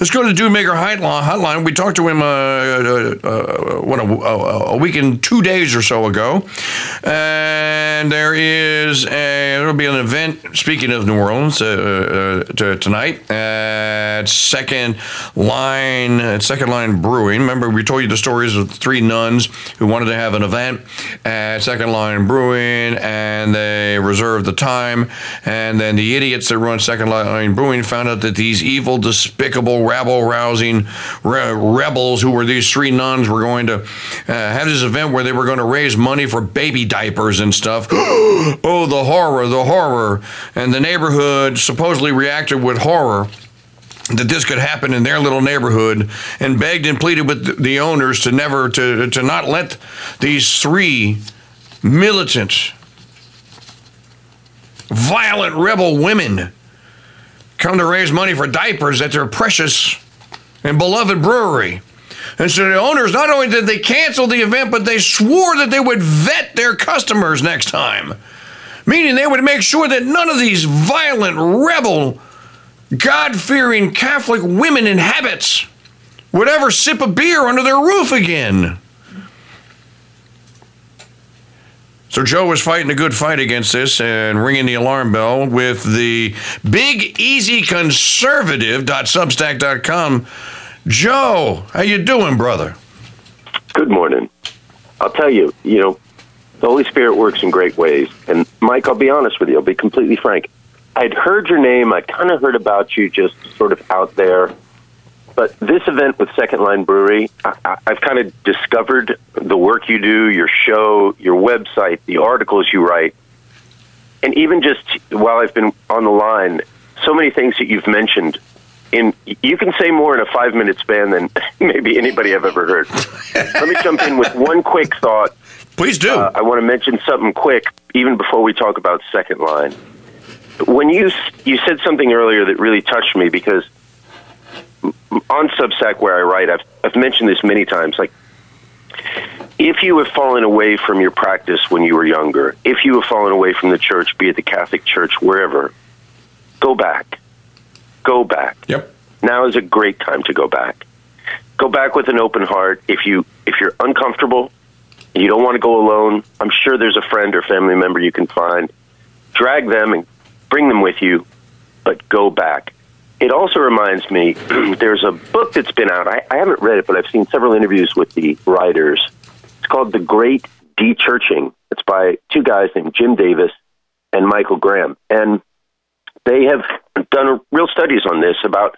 Let's go to the Maker hotline. We talked to him uh, uh, uh, what a, a, week and two days or so ago, and there is a, there'll be an event. Speaking of New Orleans, uh, uh, tonight at Second Line at Second Line Brewing. Remember, we told you the stories of three nuns who wanted to have an event at Second Line Brewing, and they reserved the time, and then the idiots that run Second Line Brewing found out that these evil, despicable rabble rousing re- rebels who were these three nuns were going to uh, have this event where they were going to raise money for baby diapers and stuff. oh, the horror, the horror. And the neighborhood supposedly reacted with horror that this could happen in their little neighborhood and begged and pleaded with the owners to never to to not let these three militant violent rebel women come to raise money for diapers at their precious and beloved brewery. And so the owners not only did they cancel the event, but they swore that they would vet their customers next time. Meaning they would make sure that none of these violent, rebel, God fearing Catholic women in habits would ever sip a beer under their roof again. So Joe was fighting a good fight against this and ringing the alarm bell with the big easy conservative.substack.com. Joe, how you doing, brother? Good morning. I'll tell you, you know, the Holy Spirit works in great ways. And Mike, I'll be honest with you, I'll be completely frank. I'd heard your name, I'd kind of heard about you just sort of out there but this event with Second Line Brewery, I, have kind of discovered the work you do, your show, your website, the articles you write, and even just while I've been on the line, so many things that you've mentioned. In you can say more in a five minute span than maybe anybody I've ever heard. Let me jump in with one quick thought. Please do. Uh, I want to mention something quick, even before we talk about Second Line. When you you said something earlier that really touched me because on Substack where I write, I've I've mentioned this many times. Like, if you have fallen away from your practice when you were younger, if you have fallen away from the church, be it the Catholic Church, wherever, go back. Go back. Yep. Now is a great time to go back. Go back with an open heart. If you if you're uncomfortable, you don't want to go alone. I'm sure there's a friend or family member you can find. Drag them and bring them with you, but go back it also reminds me there's a book that's been out. I, I haven't read it, but I've seen several interviews with the writers. It's called The Great Dechurching. It's by two guys named Jim Davis and Michael Graham. And they have done real studies on this about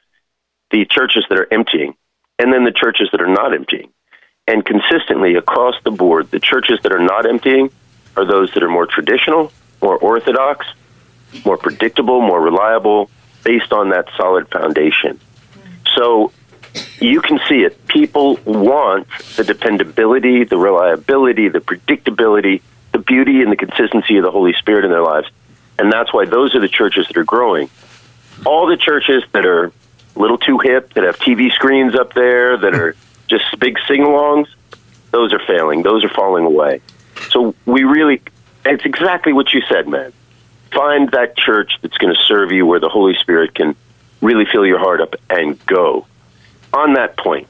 the churches that are emptying and then the churches that are not emptying. And consistently across the board, the churches that are not emptying are those that are more traditional, more orthodox, more predictable, more reliable, based on that solid foundation. So you can see it. People want the dependability, the reliability, the predictability, the beauty and the consistency of the Holy Spirit in their lives. And that's why those are the churches that are growing. All the churches that are a little too hip, that have TV screens up there, that are just big sing alongs, those are failing. Those are falling away. So we really, it's exactly what you said, man find that church that's going to serve you where the Holy Spirit can really fill your heart up and go. On that point,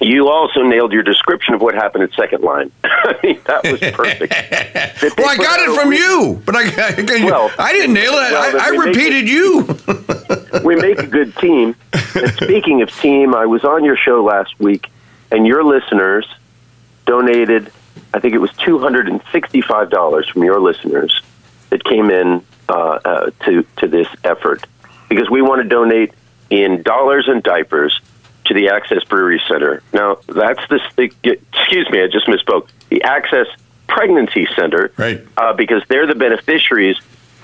you also nailed your description of what happened at Second Line. I mean, that was perfect. well, I got it from you, but I, I, well, I didn't nail it. Well, I, I repeated you. we make a good team. And speaking of team, I was on your show last week, and your listeners donated, I think it was $265 from your listeners that came in uh, uh, to to this effort because we want to donate in dollars and diapers to the Access Brewery Center. Now that's this. Excuse me, I just misspoke. The Access Pregnancy Center, right? Uh, because they're the beneficiaries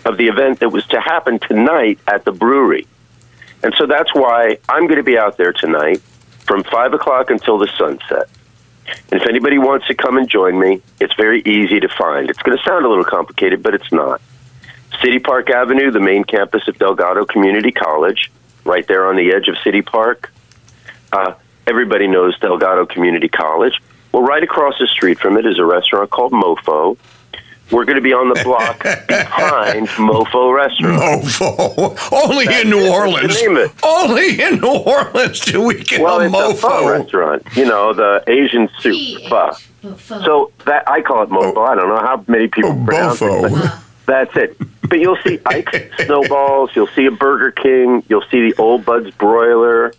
of the event that was to happen tonight at the brewery, and so that's why I'm going to be out there tonight from five o'clock until the sunset. And if anybody wants to come and join me, it's very easy to find. It's going to sound a little complicated, but it's not. City Park Avenue, the main campus of Delgado Community College, right there on the edge of City Park. Uh, everybody knows Delgado Community College. Well, right across the street from it is a restaurant called MoPho. We're going to be on the block behind MoPho Restaurant. Mofo. Only in New it. Orleans. Name it. Only in New Orleans do we get Well, a it's a pho mofo. restaurant. You know, the Asian soup pho. So that I call it mofo. I don't know how many people Oh, pronounce it. mofo. but That's it. But you'll see Ike's Snowballs. You'll see a Burger King. You'll see the Old Bud's Broiler.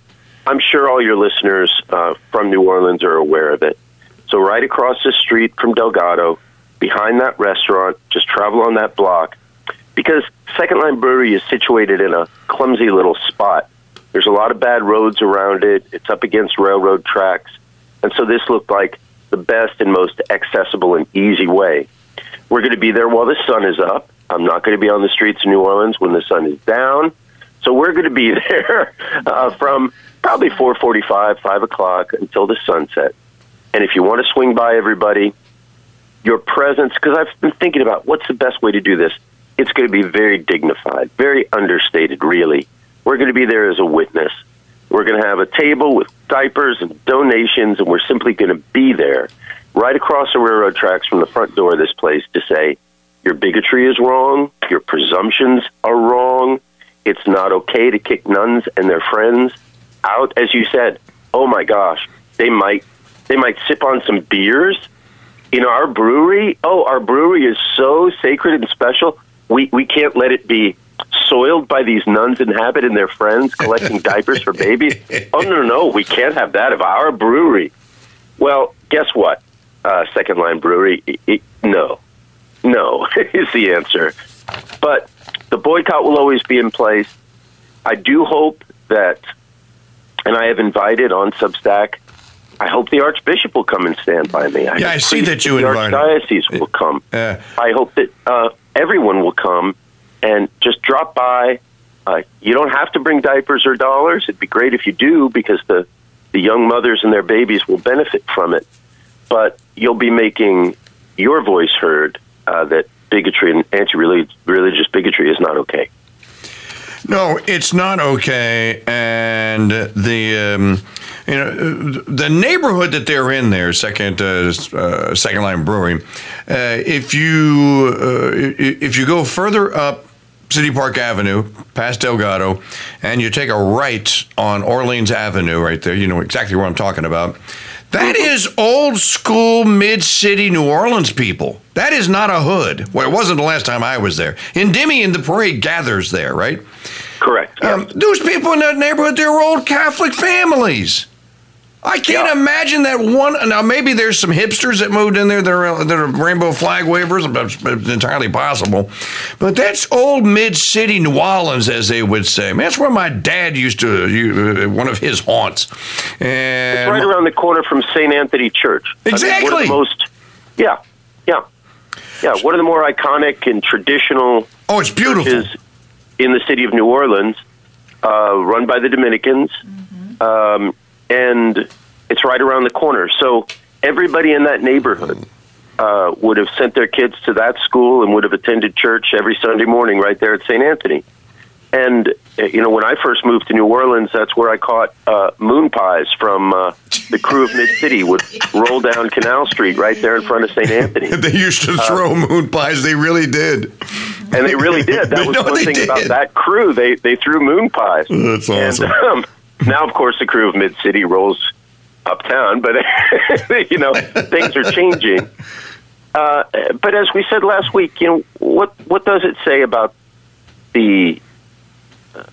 I'm sure all your listeners uh, from New Orleans are aware of it. So right across the street from Delgado, behind that restaurant, just travel on that block. Because Second Line Brewery is situated in a clumsy little spot. There's a lot of bad roads around it. It's up against railroad tracks. And so this looked like the best and most accessible and easy way. We're going to be there while the sun is up. I'm not going to be on the streets of New Orleans when the sun is down. So we're going to be there uh, from probably 4:45, 5 o'clock until the sunset. And if you want to swing by everybody, your presence, because I've been thinking about what's the best way to do this. It's going to be very dignified, very understated, really. We're going to be there as a witness. We're going to have a table with diapers and donations, and we're simply going to be there right across the railroad tracks from the front door of this place to say, your bigotry is wrong, your presumptions are wrong, it's not okay to kick nuns and their friends out. As you said, oh my gosh, they might they might sip on some beers in our brewery. Oh, our brewery is so sacred and special. We we can't let it be soiled by these nuns in habit and their friends collecting diapers for babies. Oh no, no, no, we can't have that of our brewery. Well, guess what? Uh, Second Line Brewery, i i no, no is the answer. But the boycott will always be in place. I do hope that, and I have invited on Substack. I hope the Archbishop will come and stand by me. Yeah, I see that you the invited- Archdiocese will come. Uh, I hope that uh, everyone will come and just drop by. Uh, you don't have to bring diapers or dollars. It'd be great if you do because the, the young mothers and their babies will benefit from it. But you'll be making your voice heard uh, that bigotry and anti-religious bigotry is not okay. No, it's not okay. And the um, you know the neighborhood that they're in there, second uh, uh, second line brewing. Uh, if you uh, if you go further up City Park Avenue, past Delgado, and you take a right on Orleans Avenue, right there, you know exactly what I'm talking about. That is old school mid city New Orleans people. That is not a hood. Well, it wasn't the last time I was there. Endymion, the parade gathers there, right? Correct. Um, those people in that neighborhood, they're old Catholic families. I can't Yeah. imagine that one. Now, maybe there's some hipsters that moved in there that are, that are rainbow flag wavers. but It's entirely possible. But that's old mid city New Orleans, as they would say. Man, that's where my dad used to, you, uh, one of his haunts. And It's right around the corner from St. Anthony Church. I mean, one of Exactly. the most, yeah, yeah, yeah. One of the more iconic and traditional oh, it's beautiful. churches in the city of New Orleans, uh, run by the Dominicans, um, and it's right around the corner. So everybody in that neighborhood uh, would have sent their kids to that school and would have attended church every Sunday morning right there at St. Anthony. And uh, you know, when I first moved to New Orleans, that's where I caught uh, moon pies from uh, the Krewe of Mid City. Would roll down Canal Street right there in front of St. Anthony, they used Uh, to throw moon pies. They really did. and they really did. That was No, one thing about that crew. They they threw moon pies. That's awesome. And um, now, of course, the Krewe of Mid City rolls uptown, but you know things are changing. Uh, but as we said last week, you know what what does it say about the uh,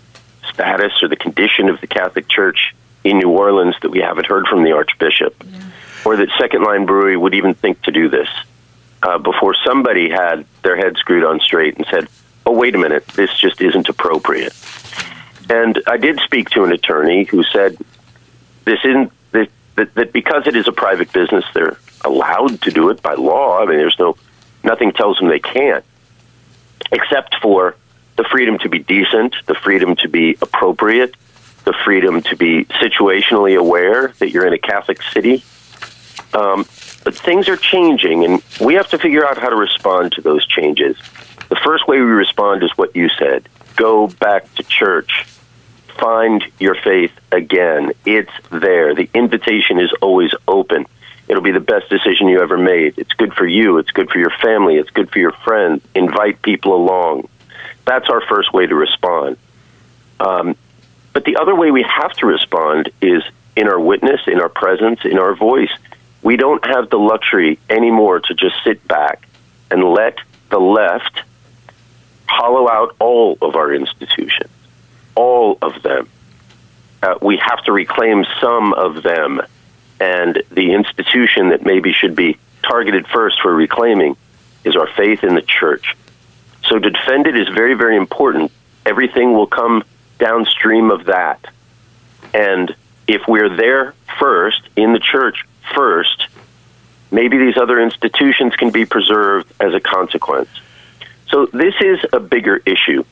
status or the condition of the Catholic Church in New Orleans that we haven't heard from the Archbishop, or that Second Line Brewery would even think to do this uh, before somebody had their head screwed on straight and said, "Oh, wait a minute, this just isn't appropriate." And I did speak to an attorney who said this isn't that, that, that because it is a private business, they're allowed to do it by law. I mean, there's no nothing tells them they can't, except for the freedom to be decent, the freedom to be appropriate, the freedom to be situationally aware that you're in a Catholic city. Um, but things are changing, and we have to figure out how to respond to those changes. The first way we respond is what you said go back to church, find your faith again. It's there. The invitation is always open. It It'll be the best decision you ever made. It's good for you. It's good for your family. It's good for your friends. Invite people along. That's our first way to respond. Um, but the other way we have to respond is in our witness, in our presence, in our voice. We don't have the luxury anymore to just sit back and let the left hollow out all of our institutions, all of them. Uh, we have to reclaim some of them and the institution that maybe should be targeted first for reclaiming is our faith in the church. So to defend it is very, very important. Everything will come downstream of that. And if we're there first, in the church first, maybe these other institutions can be preserved as a consequence. So this is a bigger issue.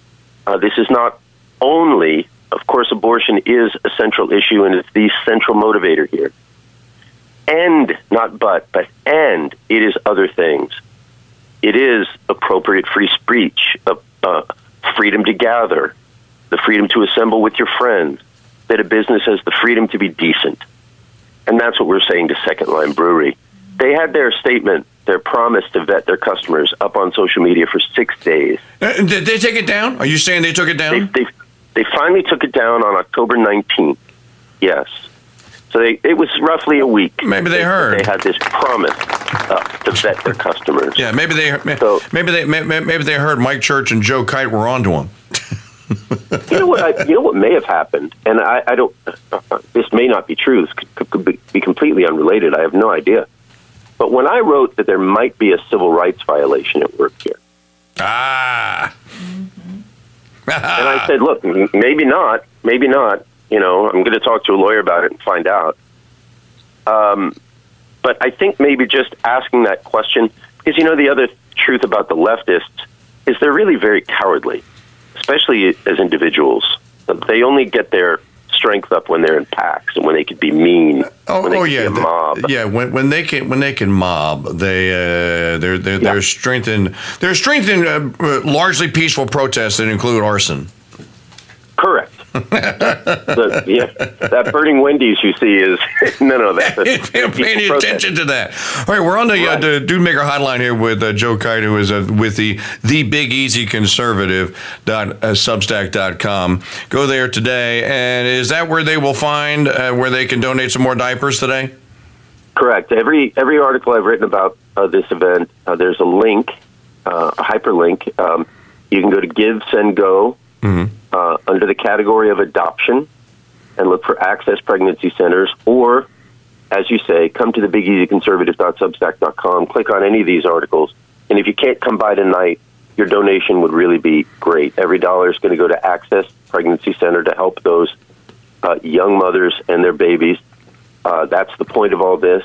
Uh, this is not only, of course, abortion is a central issue and it's the central motivator here and not but, but and it is other things. It is appropriate free speech, uh, uh, freedom to gather, the freedom to assemble with your friends, that a business has the freedom to be decent. And that's what we're saying to Second Line Brewery. They had their statement, their promise to vet their customers up on social media for six days. Uh, did they take it down? Are you saying they took it down? They, they, they finally took it down on October 19th. Yes. So they, it was roughly a week. Maybe they heard. They had this promise uh, to vet their customers. Yeah, maybe they so, maybe they maybe they heard Mike Church and Joe Kight were onto them. you know what? I, you know what may have happened, and I, I don't. Uh, this may not be true. This could, could be, be completely unrelated. I have no idea. But when I wrote that there might be a civil rights violation at work here, ah, and I said, look, maybe not, maybe not. You know, I'm going to talk to a lawyer about it and find out. Um, but I think maybe just asking that question, because you know, the other truth about the leftists is they're really very cowardly, especially as individuals. They only get their strength up when they're in packs and when they could be mean. Oh, oh yeah, mob. yeah. When, when they can when they can mob, they uh, they're they're, yeah. they're strengthened. They're strengthened uh, largely peaceful protests that include arson. Correct the, yeah, that burning Wendy's you see is no, no. That's a, paying attention to that. All right, we're on the, uh, right. uh, the Dude Maker hotline here with uh, Joe Kight, who is uh, with the the Big Easy Conservative dot uh, Substack.com. Go there today, and is that where they will find uh, where they can donate some more diapers today? Correct. Every every article I've written about uh, this event, there's a link, a hyperlink. Um, you can go to GiveSendGo. Mm-hmm uh, under the category of adoption and look for access pregnancy centers or as you say come to the big easy conservative.substack.com click on any of these articles. And if you can't come by tonight your donation would really be great. Every dollar is going to go to access pregnancy center to help those uh, young mothers and their babies. Uh, that's the point of all this.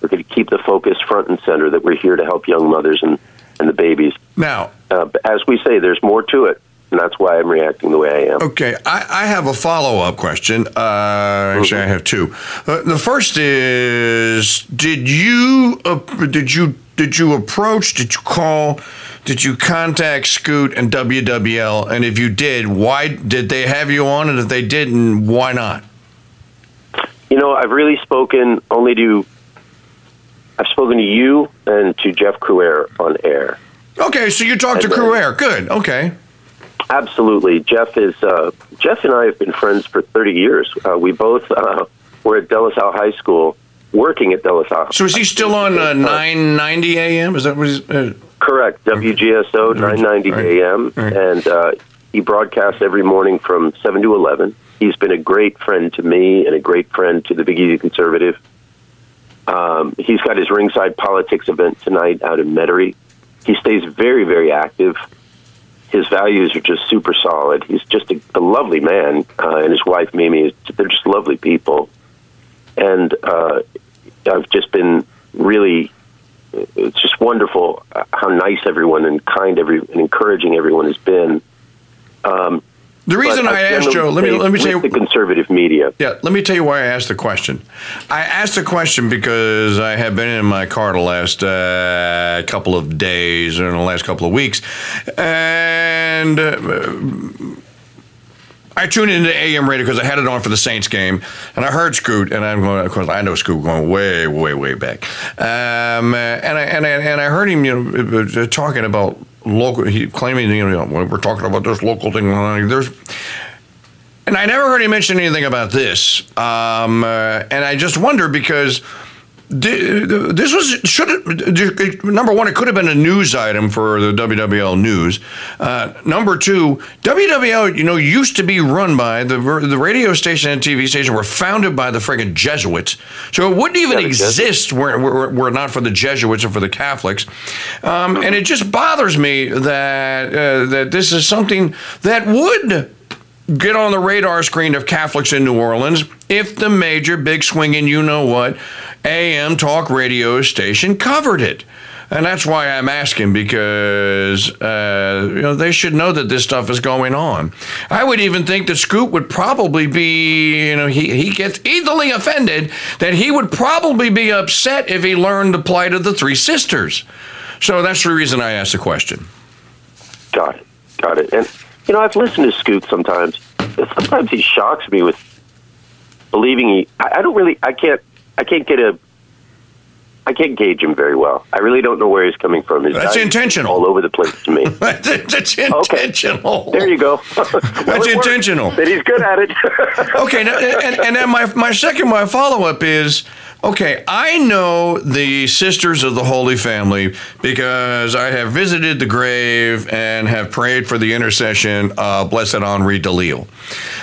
We're going to keep the focus front and center that we're here to help young mothers and, and the babies. Now uh, as we say there's more to it and that's why I'm reacting the way I am. Okay, I, I have a follow up question. Uh, actually, mm-hmm. I have two. Uh, the first is: Did you uh, did you did you approach? Did you call? Did you contact Scoot and WWL? And if you did, why did they have you on? And if they didn't, why not? You know, I've really spoken only to. I've spoken to you and to Jeff Crouere on air. Okay, so you talked and to Crouere. Good. Okay. Absolutely, Jeff is uh, Jeff and I have been friends for thirty years. Uh, we both uh, were at De La Salle High School, working at De La Salle. So is he still on uh, nine ninety a.m.? Is that what he's? Uh, Correct, WGSO nine ninety a.m. Right. and uh, he broadcasts every morning from seven to eleven. He's been a great friend to me and a great friend to the Big Easy Conservative. Um, he's got his ringside politics event tonight out in Metairie. He stays very, very active his values are just super solid. He's just a, a lovely man, uh, and his wife Mimi. They're just lovely people, and uh, I've just been really. It's just wonderful how nice everyone and kind every and encouraging everyone has been. Um, the reason I asked Joe, let me let me tell you the conservative media. Yeah, let me tell you why I asked the question. I asked the question because I have been in my car the last uh, couple of days or in the last couple of weeks, and uh, I tuned into AM radio because I had it on for the Saints game, and I heard Scoot, and I'm going, of course, I know Scoot going way, way, way back, um, and I and I and I heard him, you know, talking about local. He claiming, you know, we're talking about this local thing. There's and I never heard him mention anything about this. Um, uh, and I just wonder because this was should number one it could have been a news item for the WWL news. Uh, number two WWL you know used to be run by the the radio station and TV station were founded by the friggin' Jesuits. So it wouldn't even yeah, exist were, were, were not for the Jesuits or for the Catholics. Um, and it just bothers me that uh, that this is something that would get on the radar screen of Catholics in New Orleans if the major big swinging you know what AM talk radio station covered it. And that's why I'm asking because uh, you know they should know that this stuff is going on. I would even think that Scoot would probably be you know he he gets easily offended that he would probably be upset if he learned the plight of the three sisters. So that's the reason I asked the question. Got it, got it. And you know I've listened to Scoot sometimes. Sometimes he shocks me with believing he. I, I don't really. I can't I can't get a I can't gauge him very well. I really don't know where he's coming from. His That's intentional. All over the place to me. That's intentional. Okay. There you go. That's intentional. That he's good at it. okay, now, and, and then my my second my follow up is Okay, I know the Sisters of the Holy Family because I have visited the grave and have prayed for the intercession of Blessed Henri de Lisle.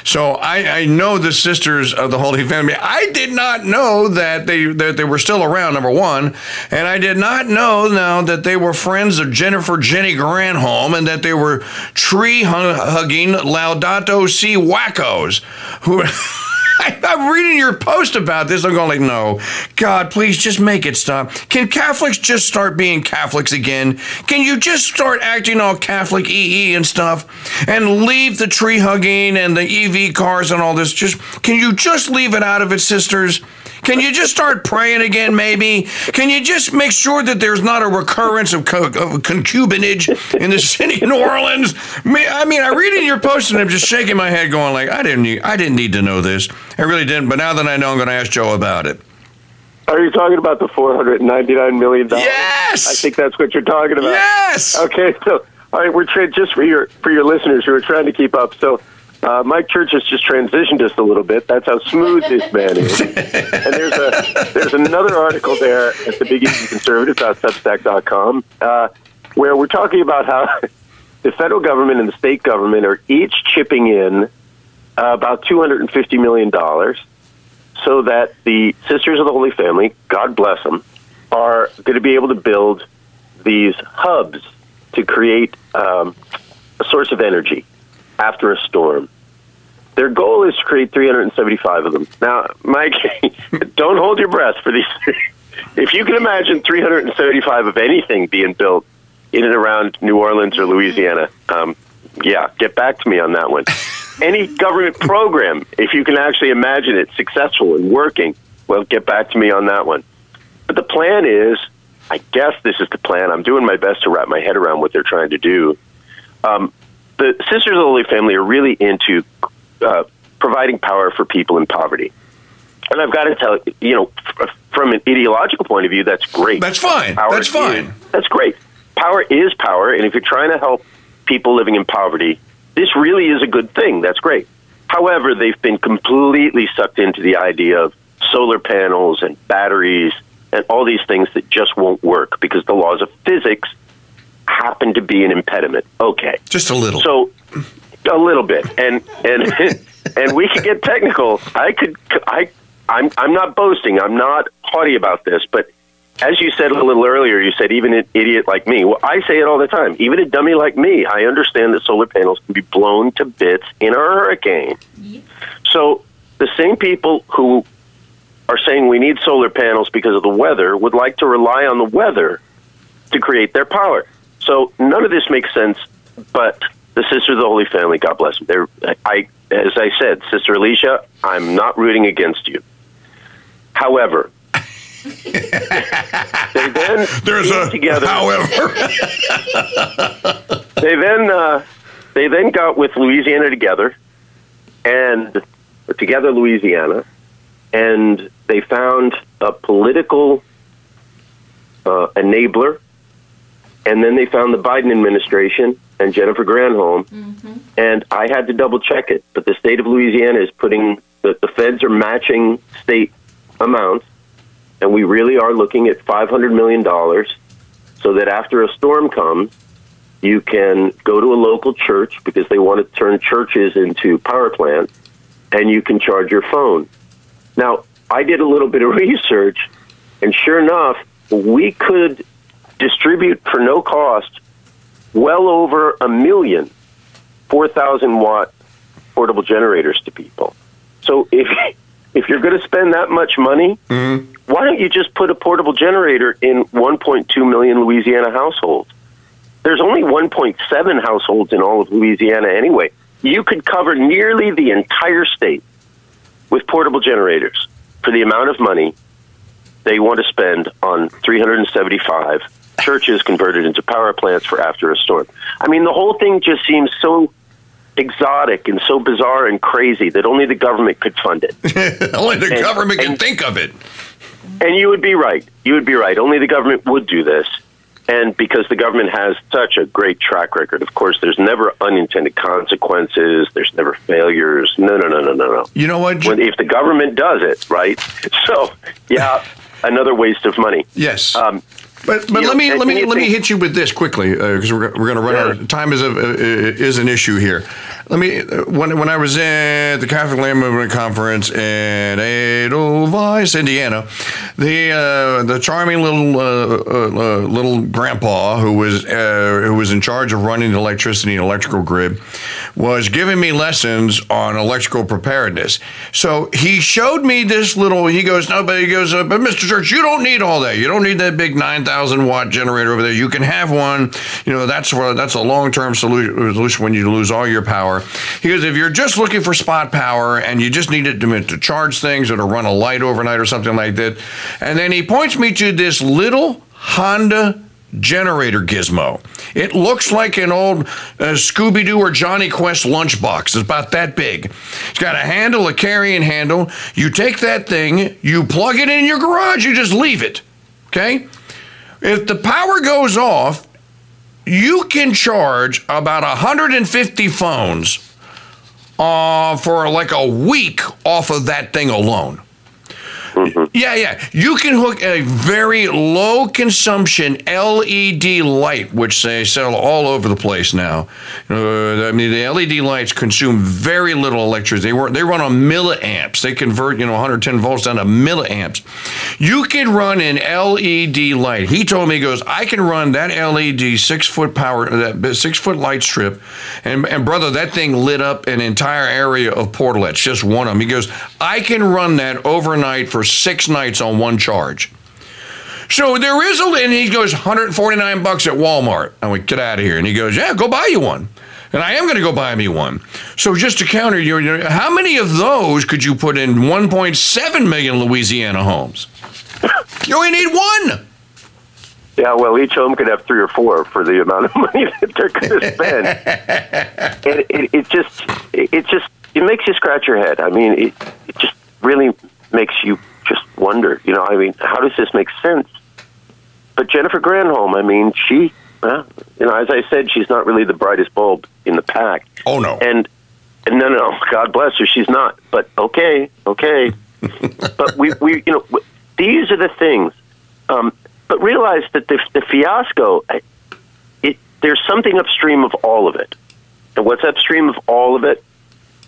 So I, I, know the Sisters of the Holy Family. I did not know that they that they were still around. Number one, and I did not know now that they were friends of Jennifer Jenny Granholm and that they were tree hugging Laudato Si wackos who. I, am reading your post about this. I'm going like, no, God, please just make it stop. Can Catholics just start being Catholics again? Can you just start acting all Catholic EE and stuff, and leave the tree hugging and the EV cars and all this? Just can you just leave it out of it, sisters? Can you just start praying again, maybe? Can you just make sure that there's not a recurrence of, co- of concubinage in the city of New Orleans? I mean, I read in your post and I'm just shaking my head, going like, I didn't need, I didn't need to know this. I really didn't. But now that I know, I'm going to ask Joe about it. Are you talking about the four hundred ninety-nine million dollars? Yes, I think that's what you're talking about. Yes. Okay, so all right, we're tra- just for your for your listeners who are trying to keep up. So uh, Mike Church has just transitioned us a little bit. That's how smooth this man is. and there's a there's another article there at the Big Easy Conservative.substack.com uh, where we're talking about how the federal government and the state government are each chipping in uh, about two hundred and fifty million dollars, so that the Sisters of the Holy Family, God bless them, are going to be able to build these hubs to create um, a source of energy after a storm. Their goal is to create 375 of them. Now, Mike, don't hold your breath for these. if you can imagine 375 of anything being built in and around New Orleans or Louisiana, um, yeah, get back to me on that one. Any government program, if you can actually imagine it successful and working, well, get back to me on that one. But the plan is, I guess this is the plan. I'm doing my best to wrap my head around what they're trying to do. Um, the Sisters of the Holy Family are really into uh, providing power for people in poverty. And I've got to tell you, know, from an ideological point of view, that's great. That's fine. Power that's fine. Is, that's great. Power is power, and if you're trying to help people living in poverty, this really is a good thing. That's great. However, they've been completely sucked into the idea of solar panels and batteries and all these things that just won't work because the laws of physics happen to be an impediment. Okay, just a little. So a little bit, and and and we could get technical. I could. I. I'm. I'm not boasting. I'm not haughty about this, but as you said a little earlier, you said even an idiot like me. Well, I say it all the time. Even a dummy like me, I understand that solar panels can be blown to bits in a hurricane. So the same people who are saying we need solar panels because of the weather would like to rely on the weather to create their power. So none of this makes sense, but the Sisters of the Holy Family, God bless them. They're, I, as I said, Sister Alicia, I'm not rooting against you. However, they then there's a together. However, they then uh, they then got with Louisiana together and Together Louisiana, and they found a political uh, enabler, and then they found the Biden administration and Jennifer Granholm, mm-hmm. and I had to double check it, but the state of Louisiana is putting the, the feds are matching state amounts, and we really are looking at five hundred million dollars, so that after a storm comes, you can go to a local church because they want to turn churches into power plants, and you can charge your phone. Now, I did a little bit of research, and sure enough, we could distribute for no cost well over a million 4,000 watt portable generators to people. So if if you're going to spend that much money, mm-hmm. why don't you just put a portable generator in 1.2 million Louisiana households? There's only 1.7 households in all of Louisiana anyway. You could cover nearly the entire state with portable generators for the amount of money they want to spend on 375 churches converted into power plants for after a storm. I mean, the whole thing just seems so exotic and so bizarre and crazy that only the government could fund it. only the and, government can think of it. And you would be right. You would be right. Only the government would do this. And because the government has such a great track record, of course, there's never unintended consequences. There's never failures. No, no, no, no, no, no. You know what? When, if the government does it, right? So, yeah, another waste of money. Yes. Um, but but let me let me let me hit you with this quickly because uh, we're, we're going to run yeah. out. Of, time is a uh, is an issue here. Let me when when I was at the Catholic Land Movement Conference in Edelweiss, Indiana, the uh, the charming little uh, uh, little grandpa who was who was in charge of running the electricity and electrical grid was giving me lessons on electrical preparedness. So he showed me this little. He goes, no, but he goes, but Mr. Church, you don't need all that. You don't need that big nine thousand watt generator over there. You can have one. You know that's for that's a long term solution when you lose all your power Because if you're just looking for spot power and you just need it to, to charge things or to run a light overnight or something like that. And then he points me to this little Honda generator gizmo. It looks like an old uh, Scooby Doo or Johnny Quest lunchbox. It's about that big. It's got a handle, a carrying handle. You take that thing, you plug it in your garage, you just leave it. Okay? If the power goes off, you can charge about 150 phones uh, for like a week off of that thing alone. Mm-hmm. Yeah, yeah. You can hook a very low consumption LED light, which they sell all over the place now. Uh, I mean, the LED lights consume very little electricity. They, work, they run on milliamps. They convert, you know, 110 volts down to milliamps. You can run an LED light. He told me, he goes, I can run that LED six foot power, that six foot light strip, and, and brother, that thing lit up an entire area of Portalettes, just one of them. He goes, I can run that overnight for six nights on one charge. So there is a, and he goes, 149 bucks at Walmart. I went, get out of here. And he goes, yeah, go buy you one. And I am going to go buy me one. So just to counter you, how many of those could you put in 1.7 million Louisiana homes? you only need one. Yeah, well, each home could have three or four for the amount of money that they're going to spend. and it, it just, it just, it makes you scratch your head. I mean, it, it just really makes you just wonder, you know, I mean, how does this make sense? But Jennifer Granholm, I mean, she, you know, as I said, she's not really the brightest bulb in the pack. Oh no. And, and no, no, God bless her, she's not. But okay, okay. but we, we, you know, these are the things. Um, but realize that the, the fiasco, it, there's something upstream of all of it. And what's upstream of all of it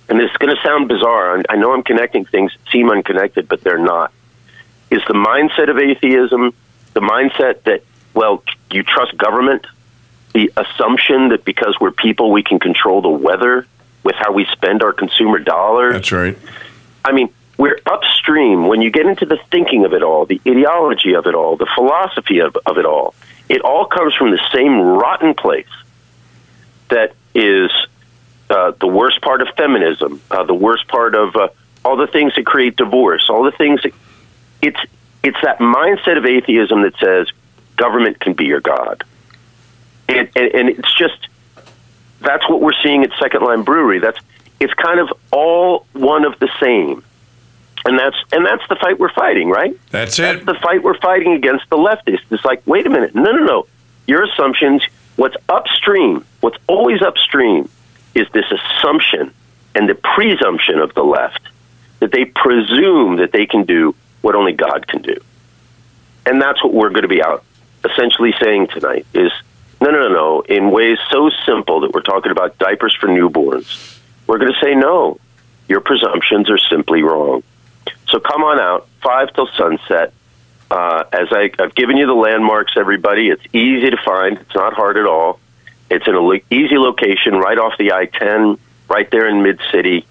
and this is going to sound bizarre. I know I'm connecting things seem unconnected, but they're not. Is the mindset of atheism the mindset that, well, you trust government? The assumption that because we're people, we can control the weather with how we spend our consumer dollars? That's right. I mean, we're upstream when you get into the thinking of it all, the ideology of it all, the philosophy of, of it all. It all comes from the same rotten place that is uh, the worst part of feminism, uh, the worst part of uh, all the things that create divorce, all the things that it's it's that mindset of atheism that says government can be your god, and, and, and it's just that's what we're seeing at Second Line Brewery. That's it's kind of all one of the same. And that's and that's the fight we're fighting, right? That's That's it. the fight we're fighting against the leftists. It's like, wait a minute, no, no, no. Your assumptions, what's upstream, what's always upstream, is this assumption and the presumption of the left that they presume that they can do what only God can do. And that's what we're going to be out essentially saying tonight is no, no, no, no. In ways so simple that we're talking about diapers for newborns, we're going to say no. Your presumptions are simply wrong. So come on out, five till sunset. Uh, as I, I've given you the landmarks, everybody, it's easy to find. It's not hard at all. It's in an lo- easy location right off the I 10, right there in Mid City,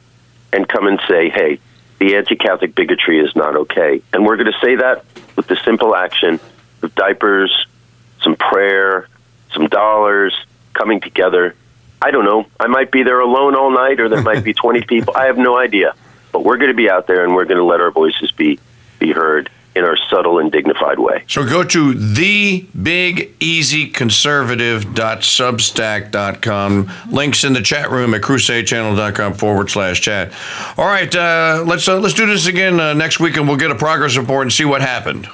and come and say, hey, the anti Catholic bigotry is not okay. And we're going to say that with the simple action diapers, some prayer, some dollars coming together. I don't know. I might be there alone all night, or there might be 20 people. I have no idea. But we're going to be out there and we're going to let our voices be, be heard in our subtle and dignified way. So go to thebigeasyconservative.substack.com. Links in the chat room at crusadechannel.com forward slash chat. All right, uh, let's uh, let's do this again uh, next week, and we'll get a progress report and see what happened.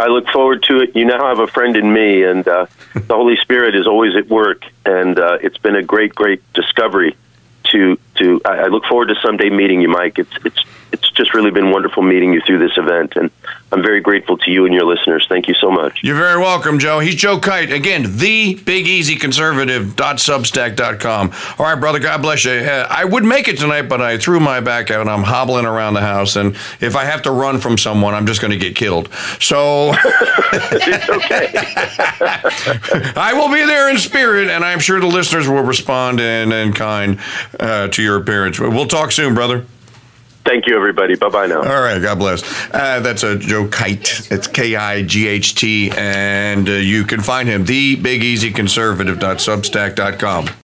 I look forward to it. You now have a friend in me, and uh, the Holy Spirit is always at work, and uh, it's been a great, great discovery. To to, I I look forward to someday meeting you, Mike. It's it's it's just really been wonderful meeting you through this event, and I'm very grateful to you and your listeners. Thank you so much. You're very welcome, Joe. He's Joe Kight. Again, thebigeasyconservative.substack.com. All right, brother, God bless you. Uh, I would make it tonight, but I threw my back out and I'm hobbling around the house. And if I have to run from someone, I'm just going to get killed. So It's okay. I will be there in spirit, and I'm sure the listeners will respond in, in kind uh, to your appearance. We'll talk soon, brother. Thank you, everybody. Bye bye now. All right, God bless. Uh, that's a Joe Kight. It's K I G H T, and uh, you can find him, thebigeasyconservative.substack.com.